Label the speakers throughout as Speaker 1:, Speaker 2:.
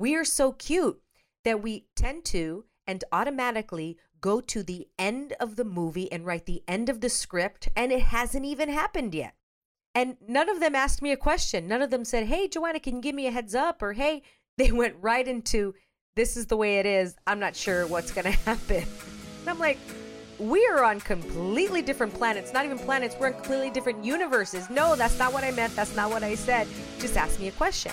Speaker 1: We are so cute that we tend to and automatically go to the end of the movie and write the end of the script, and it hasn't even happened yet. And none of them asked me a question. None of them said, Hey, Joanna, can you give me a heads up? Or, Hey, they went right into this is the way it is. I'm not sure what's going to happen. And I'm like, we are on completely different planets. Not even planets, we're in completely different universes. No, that's not what I meant. That's not what I said. Just ask me a question.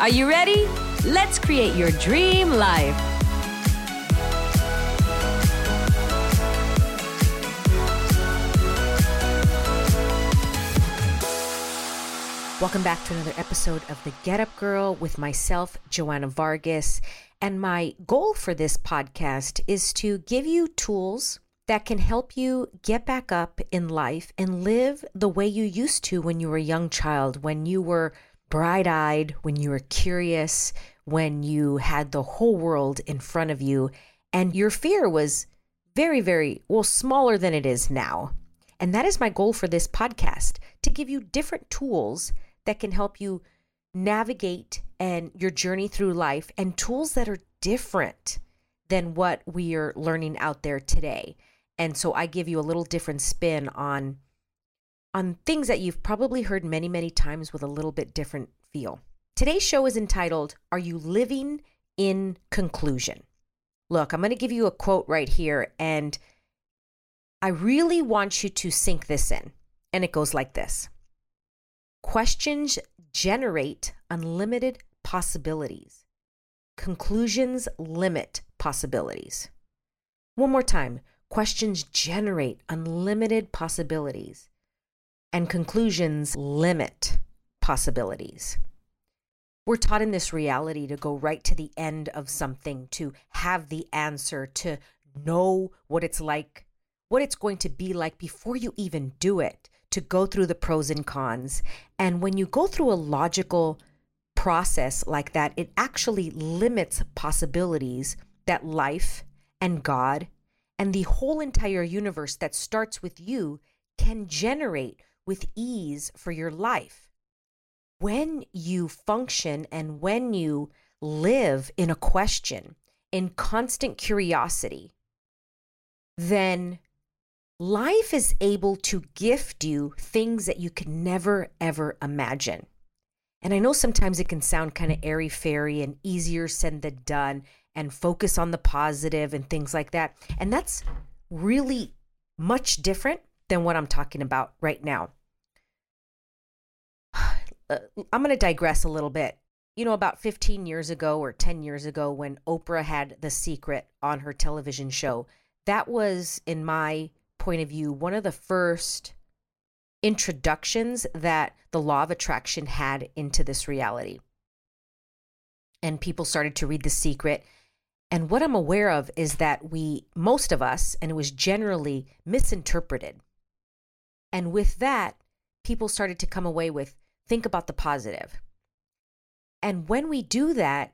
Speaker 2: Are you ready? Let's create your dream life.
Speaker 1: Welcome back to another episode of The Get Up Girl with myself, Joanna Vargas. And my goal for this podcast is to give you tools that can help you get back up in life and live the way you used to when you were a young child, when you were bright eyed, when you were curious, when you had the whole world in front of you, and your fear was very, very, well, smaller than it is now. And that is my goal for this podcast to give you different tools that can help you navigate and your journey through life and tools that are different than what we are learning out there today. And so I give you a little different spin on on things that you've probably heard many, many times with a little bit different feel. Today's show is entitled Are You Living in Conclusion? Look, I'm going to give you a quote right here and I really want you to sink this in. And it goes like this Questions generate unlimited possibilities. Conclusions limit possibilities. One more time questions generate unlimited possibilities, and conclusions limit possibilities. We're taught in this reality to go right to the end of something, to have the answer, to know what it's like, what it's going to be like before you even do it to go through the pros and cons. And when you go through a logical process like that, it actually limits possibilities that life and God and the whole entire universe that starts with you can generate with ease for your life. When you function and when you live in a question, in constant curiosity, then life is able to gift you things that you could never, ever imagine. And I know sometimes it can sound kind of airy fairy and easier said than done and focus on the positive and things like that. And that's really much different than what I'm talking about right now. Uh, I'm going to digress a little bit. You know, about 15 years ago or 10 years ago, when Oprah had The Secret on her television show, that was, in my point of view, one of the first introductions that the law of attraction had into this reality. And people started to read The Secret. And what I'm aware of is that we, most of us, and it was generally misinterpreted. And with that, people started to come away with think about the positive. And when we do that,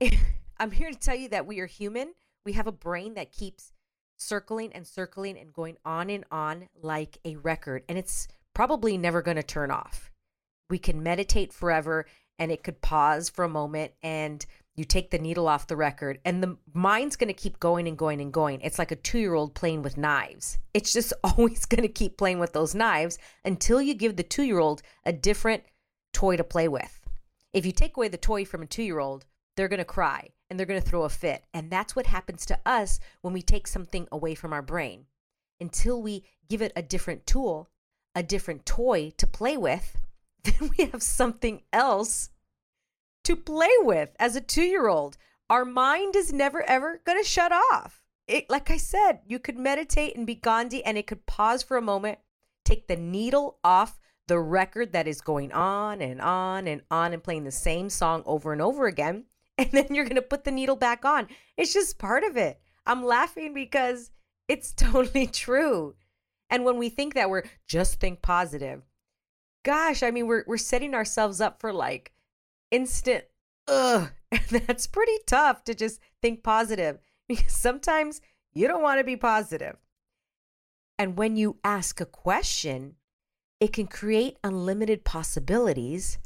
Speaker 1: I'm here to tell you that we are human. We have a brain that keeps circling and circling and going on and on like a record. And it's probably never going to turn off. We can meditate forever and it could pause for a moment and you take the needle off the record and the mind's going to keep going and going and going. It's like a two year old playing with knives. It's just always going to keep playing with those knives until you give the two year old a different toy to play with. If you take away the toy from a two year old, they're going to cry and they're going to throw a fit. And that's what happens to us when we take something away from our brain. Until we give it a different tool, a different toy to play with, then we have something else to play with as a two year old. Our mind is never ever going to shut off. It, like I said, you could meditate and be Gandhi and it could pause for a moment, take the needle off the record that is going on and on and on and playing the same song over and over again. And then you're going to put the needle back on. It's just part of it. I'm laughing because it's totally true. And when we think that we're just think positive, gosh, I mean, we're, we're setting ourselves up for like instant, ugh. And that's pretty tough to just think positive because sometimes you don't want to be positive. And when you ask a question, it can create unlimited possibilities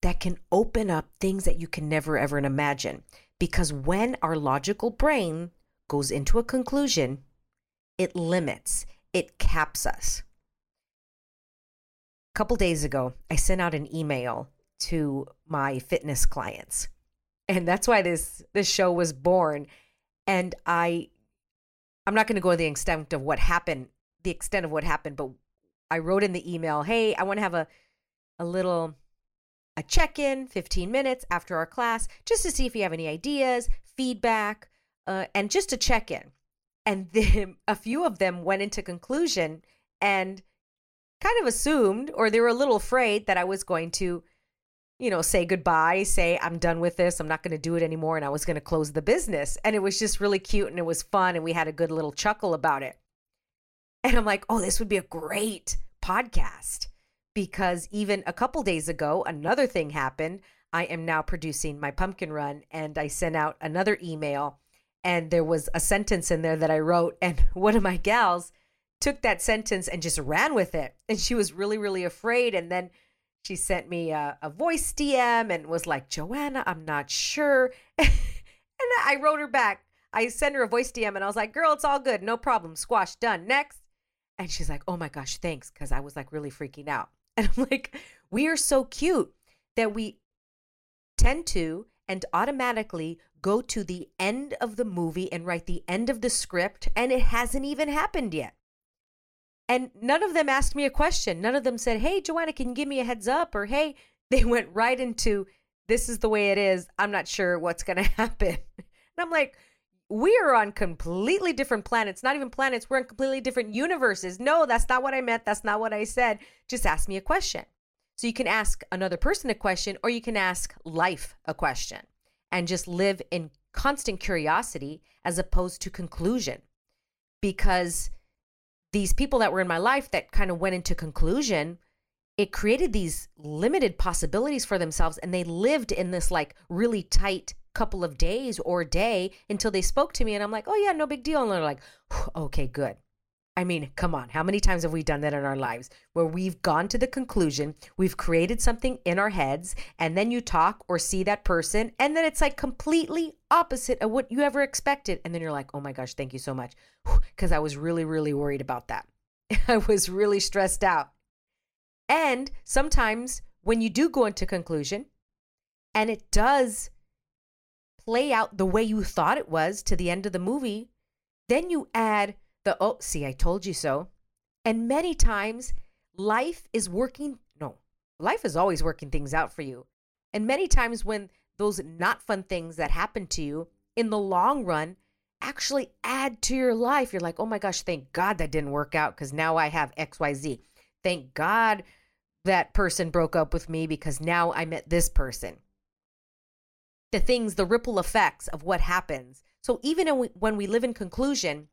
Speaker 1: that can open up things that you can never ever imagine. Because when our logical brain goes into a conclusion, it limits, it caps us. A couple days ago, I sent out an email to my fitness clients. And that's why this this show was born. And I I'm not going to go to the extent of what happened, the extent of what happened, but I wrote in the email, "Hey, I want to have a a little a check-in, 15 minutes after our class, just to see if you have any ideas, feedback, uh, and just to check in." And then a few of them went into conclusion and kind of assumed, or they were a little afraid that I was going to you know, say goodbye, say, I'm done with this. I'm not going to do it anymore. And I was going to close the business. And it was just really cute and it was fun. And we had a good little chuckle about it. And I'm like, oh, this would be a great podcast. Because even a couple days ago, another thing happened. I am now producing my pumpkin run. And I sent out another email. And there was a sentence in there that I wrote. And one of my gals took that sentence and just ran with it. And she was really, really afraid. And then she sent me a, a voice DM and was like, Joanna, I'm not sure. and I wrote her back. I sent her a voice DM and I was like, girl, it's all good. No problem. Squash, done. Next. And she's like, oh my gosh, thanks. Cause I was like really freaking out. And I'm like, we are so cute that we tend to and automatically go to the end of the movie and write the end of the script. And it hasn't even happened yet. And none of them asked me a question. None of them said, Hey, Joanna, can you give me a heads up? Or, Hey, they went right into, This is the way it is. I'm not sure what's going to happen. And I'm like, we are on completely different planets, not even planets. We're in completely different universes. No, that's not what I meant. That's not what I said. Just ask me a question. So you can ask another person a question or you can ask life a question and just live in constant curiosity as opposed to conclusion. Because these people that were in my life that kind of went into conclusion, it created these limited possibilities for themselves. And they lived in this like really tight couple of days or day until they spoke to me. And I'm like, oh, yeah, no big deal. And they're like, okay, good. I mean, come on. How many times have we done that in our lives where we've gone to the conclusion, we've created something in our heads, and then you talk or see that person, and then it's like completely opposite of what you ever expected. And then you're like, oh my gosh, thank you so much. Because I was really, really worried about that. I was really stressed out. And sometimes when you do go into conclusion and it does play out the way you thought it was to the end of the movie, then you add the, oh, see, I told you so. And many times life is working, no, life is always working things out for you. And many times when those not fun things that happen to you in the long run actually add to your life, you're like, oh my gosh, thank God that didn't work out because now I have XYZ. Thank God that person broke up with me because now I met this person. The things, the ripple effects of what happens. So even when we live in conclusion,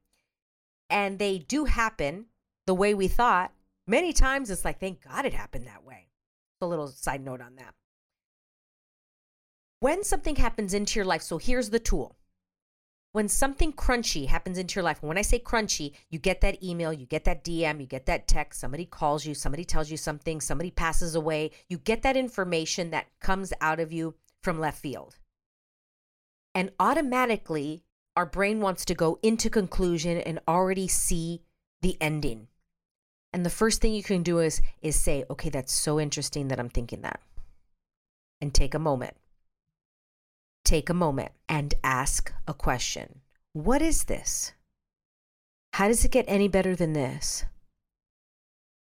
Speaker 1: and they do happen the way we thought, many times it's like, thank God it happened that way. A little side note on that. When something happens into your life, so here's the tool. When something crunchy happens into your life, when I say crunchy, you get that email, you get that DM, you get that text, somebody calls you, somebody tells you something, somebody passes away, you get that information that comes out of you from left field. And automatically, our brain wants to go into conclusion and already see the ending. And the first thing you can do is is say, "Okay, that's so interesting that I'm thinking that." And take a moment. Take a moment and ask a question. What is this? How does it get any better than this?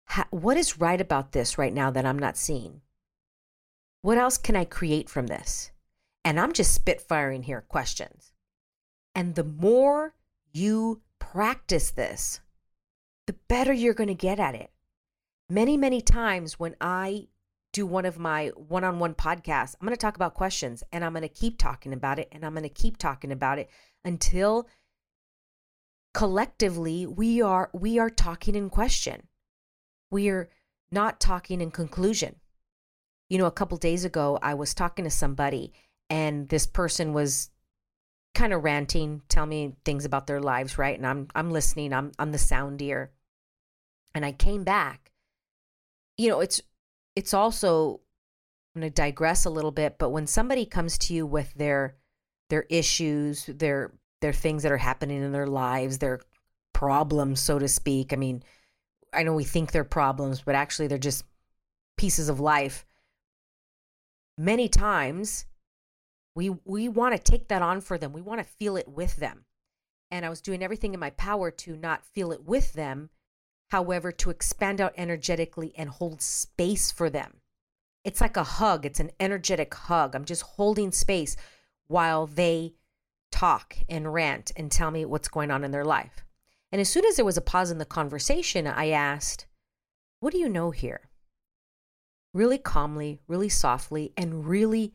Speaker 1: How, what is right about this right now that I'm not seeing? What else can I create from this? And I'm just spitfiring here questions. And the more you practice this, the better you're going to get at it. many, many times when I do one of my one on one podcasts, I'm going to talk about questions and I'm going to keep talking about it and I'm going to keep talking about it until collectively we are we are talking in question. We are not talking in conclusion. You know, a couple days ago I was talking to somebody and this person was kind of ranting, tell me things about their lives, right? And I'm I'm listening. I'm I'm the sound ear. And I came back. You know, it's it's also I'm going to digress a little bit, but when somebody comes to you with their their issues, their their things that are happening in their lives, their problems, so to speak. I mean, I know we think they're problems, but actually they're just pieces of life. Many times we we want to take that on for them. We want to feel it with them. And I was doing everything in my power to not feel it with them, however, to expand out energetically and hold space for them. It's like a hug, it's an energetic hug. I'm just holding space while they talk and rant and tell me what's going on in their life. And as soon as there was a pause in the conversation, I asked, What do you know here? Really calmly, really softly, and really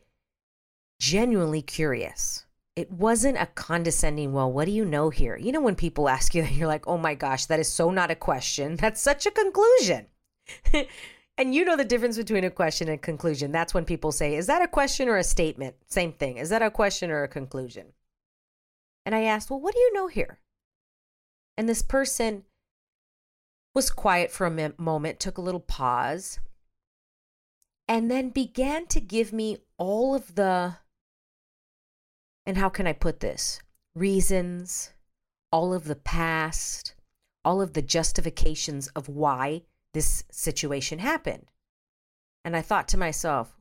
Speaker 1: genuinely curious. It wasn't a condescending, well, what do you know here? You know, when people ask you that, you're like, oh my gosh, that is so not a question. That's such a conclusion. and you know the difference between a question and conclusion. That's when people say, is that a question or a statement? Same thing. Is that a question or a conclusion? And I asked, well, what do you know here? And this person was quiet for a moment, took a little pause, and then began to give me all of the and how can I put this? Reasons, all of the past, all of the justifications of why this situation happened. And I thought to myself,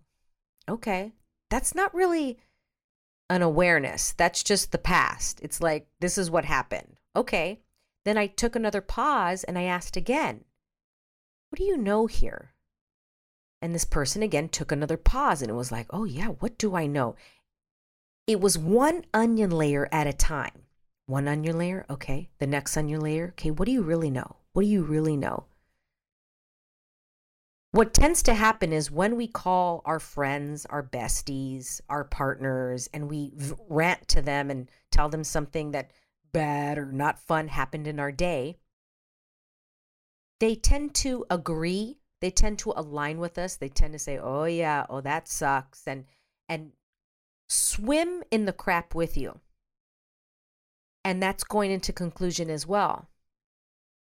Speaker 1: okay, that's not really an awareness. That's just the past. It's like, this is what happened. Okay. Then I took another pause and I asked again, what do you know here? And this person again took another pause and it was like, oh, yeah, what do I know? It was one onion layer at a time. One onion layer, okay. The next onion layer, okay. What do you really know? What do you really know? What tends to happen is when we call our friends, our besties, our partners, and we rant to them and tell them something that bad or not fun happened in our day, they tend to agree. They tend to align with us. They tend to say, "Oh yeah, oh that sucks," and and swim in the crap with you. And that's going into conclusion as well.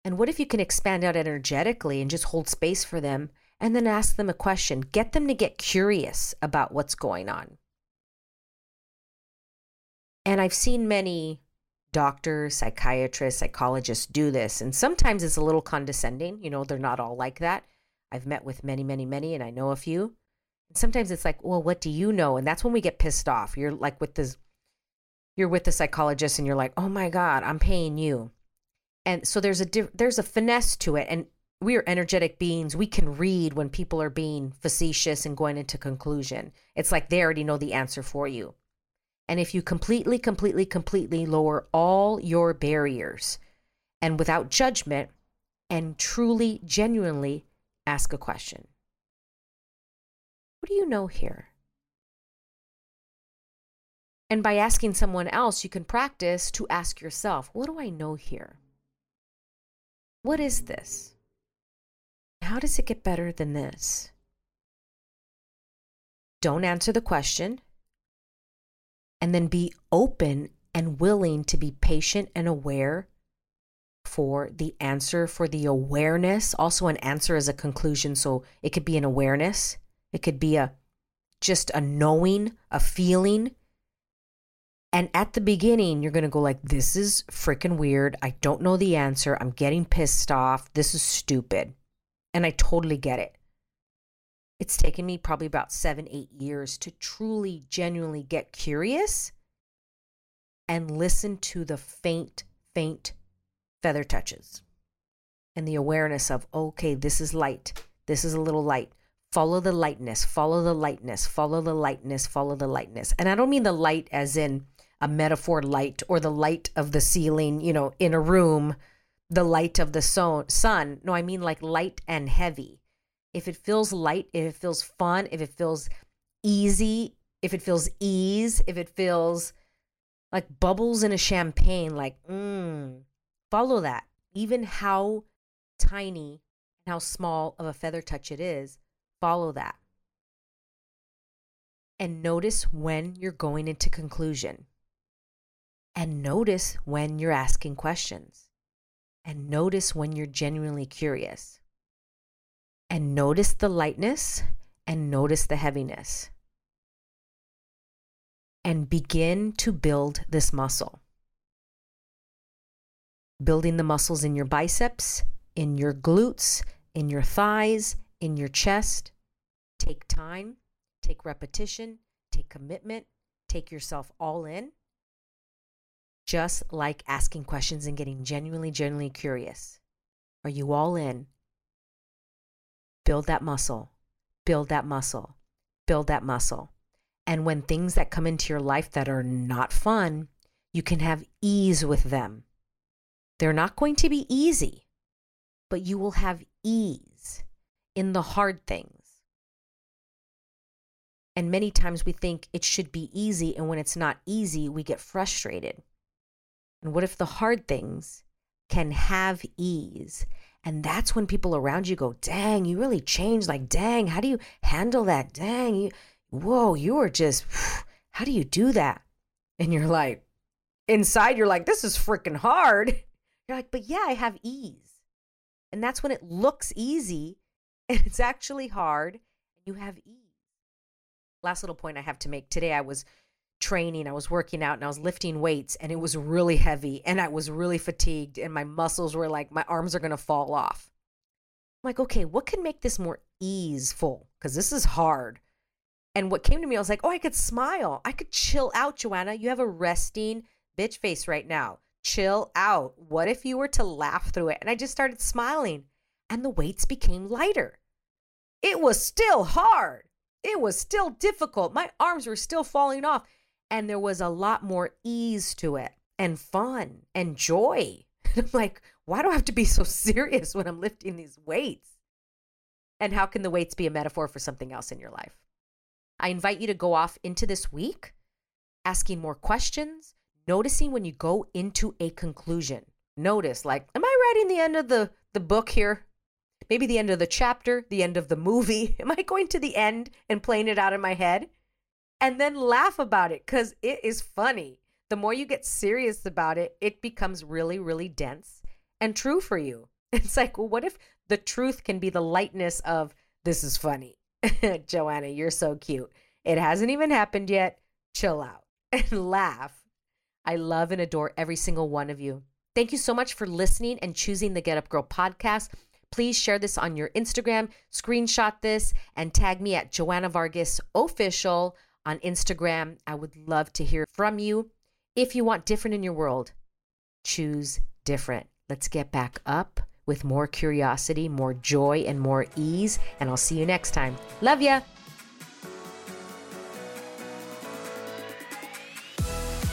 Speaker 1: And what if you can expand out energetically and just hold space for them and then ask them a question? Get them to get curious about what's going on. And I've seen many doctors, psychiatrists, psychologists do this. And sometimes it's a little condescending. You know, they're not all like that. I've met with many, many, many, and I know a few sometimes it's like, well, what do you know? And that's when we get pissed off. You're like with this, you're with the psychologist, and you're like, oh my god, I'm paying you. And so there's a there's a finesse to it, and we are energetic beings. We can read when people are being facetious and going into conclusion. It's like they already know the answer for you. And if you completely, completely, completely lower all your barriers and without judgment and truly, genuinely ask a question what do you know here? And by asking someone else, you can practice to ask yourself, what do I know here? What is this? How does it get better than this? Don't answer the question. And then be open and willing to be patient and aware for the answer, for the awareness. Also, an answer is a conclusion. So it could be an awareness it could be a just a knowing, a feeling. And at the beginning, you're going to go like, this is freaking weird. I don't know the answer. I'm getting pissed off. This is stupid. And I totally get it. It's taken me probably about seven, eight years to truly, genuinely get curious and listen to the faint, faint feather touches and the awareness of, okay, this is light. This is a little light follow the lightness, follow the lightness, follow the lightness, follow the lightness. And I don't mean the light as in a metaphor light or the light of the ceiling, you know, in a room the light of the sun. No, I mean like light and heavy. If it feels light, if it feels fun, if it feels easy, if it feels ease, if it feels like bubbles in a champagne, like, mm, follow that. Even how tiny and how small of a feather touch it is, follow that. And notice when you're going into conclusion. And notice when you're asking questions. And notice when you're genuinely curious. And notice the lightness and notice the heaviness and begin to build this muscle. Building the muscles in your biceps, in your glutes, in your thighs, in your chest. Take time, take repetition, take commitment, take yourself all in. Just like asking questions and getting genuinely, genuinely curious. Are you all in? Build that muscle, build that muscle, build that muscle. And when things that come into your life that are not fun, you can have ease with them. They're not going to be easy, but you will have ease in the hard things. And many times we think it should be easy. And when it's not easy, we get frustrated. And what if the hard things can have ease? And that's when people around you go, dang, you really changed. Like, dang, how do you handle that? Dang, you, whoa, you are just, how do you do that? And you're like, inside, you're like, this is freaking hard. You're like, but yeah, I have ease. And that's when it looks easy and it's actually hard you have ease. Last little point I have to make today, I was training, I was working out and I was lifting weights and it was really heavy and I was really fatigued and my muscles were like, my arms are to fall off. I'm like, okay, what can make this more easeful? Because this is hard. And what came to me, I was like, oh, I could smile. I could chill out, Joanna. You have a resting bitch face right now. Chill out. What if you were to laugh through it? And I just started smiling, and the weights became lighter. It was still hard. It was still difficult. My arms were still falling off, and there was a lot more ease to it and fun and joy. And I'm like, why do I have to be so serious when I'm lifting these weights? And how can the weights be a metaphor for something else in your life? I invite you to go off into this week asking more questions, noticing when you go into a conclusion. Notice, like, am I writing the end of the, the book here? Maybe the end of the chapter, the end of the movie. Am I going to the end and playing it out in my head? And then laugh about it because it is funny. The more you get serious about it, it becomes really, really dense and true for you. It's like, well, what if the truth can be the lightness of this is funny? Joanna, you're so cute. It hasn't even happened yet. Chill out and laugh. I love and adore every single one of you. Thank you so much for listening and choosing the Get Up Girl podcast. Please share this on your Instagram, screenshot this, and tag me at Joanna Vargas Official on Instagram. I would love to hear from you. If you want different in your world, choose different. Let's get back up with more curiosity, more joy, and more ease. And I'll see you next time. Love ya.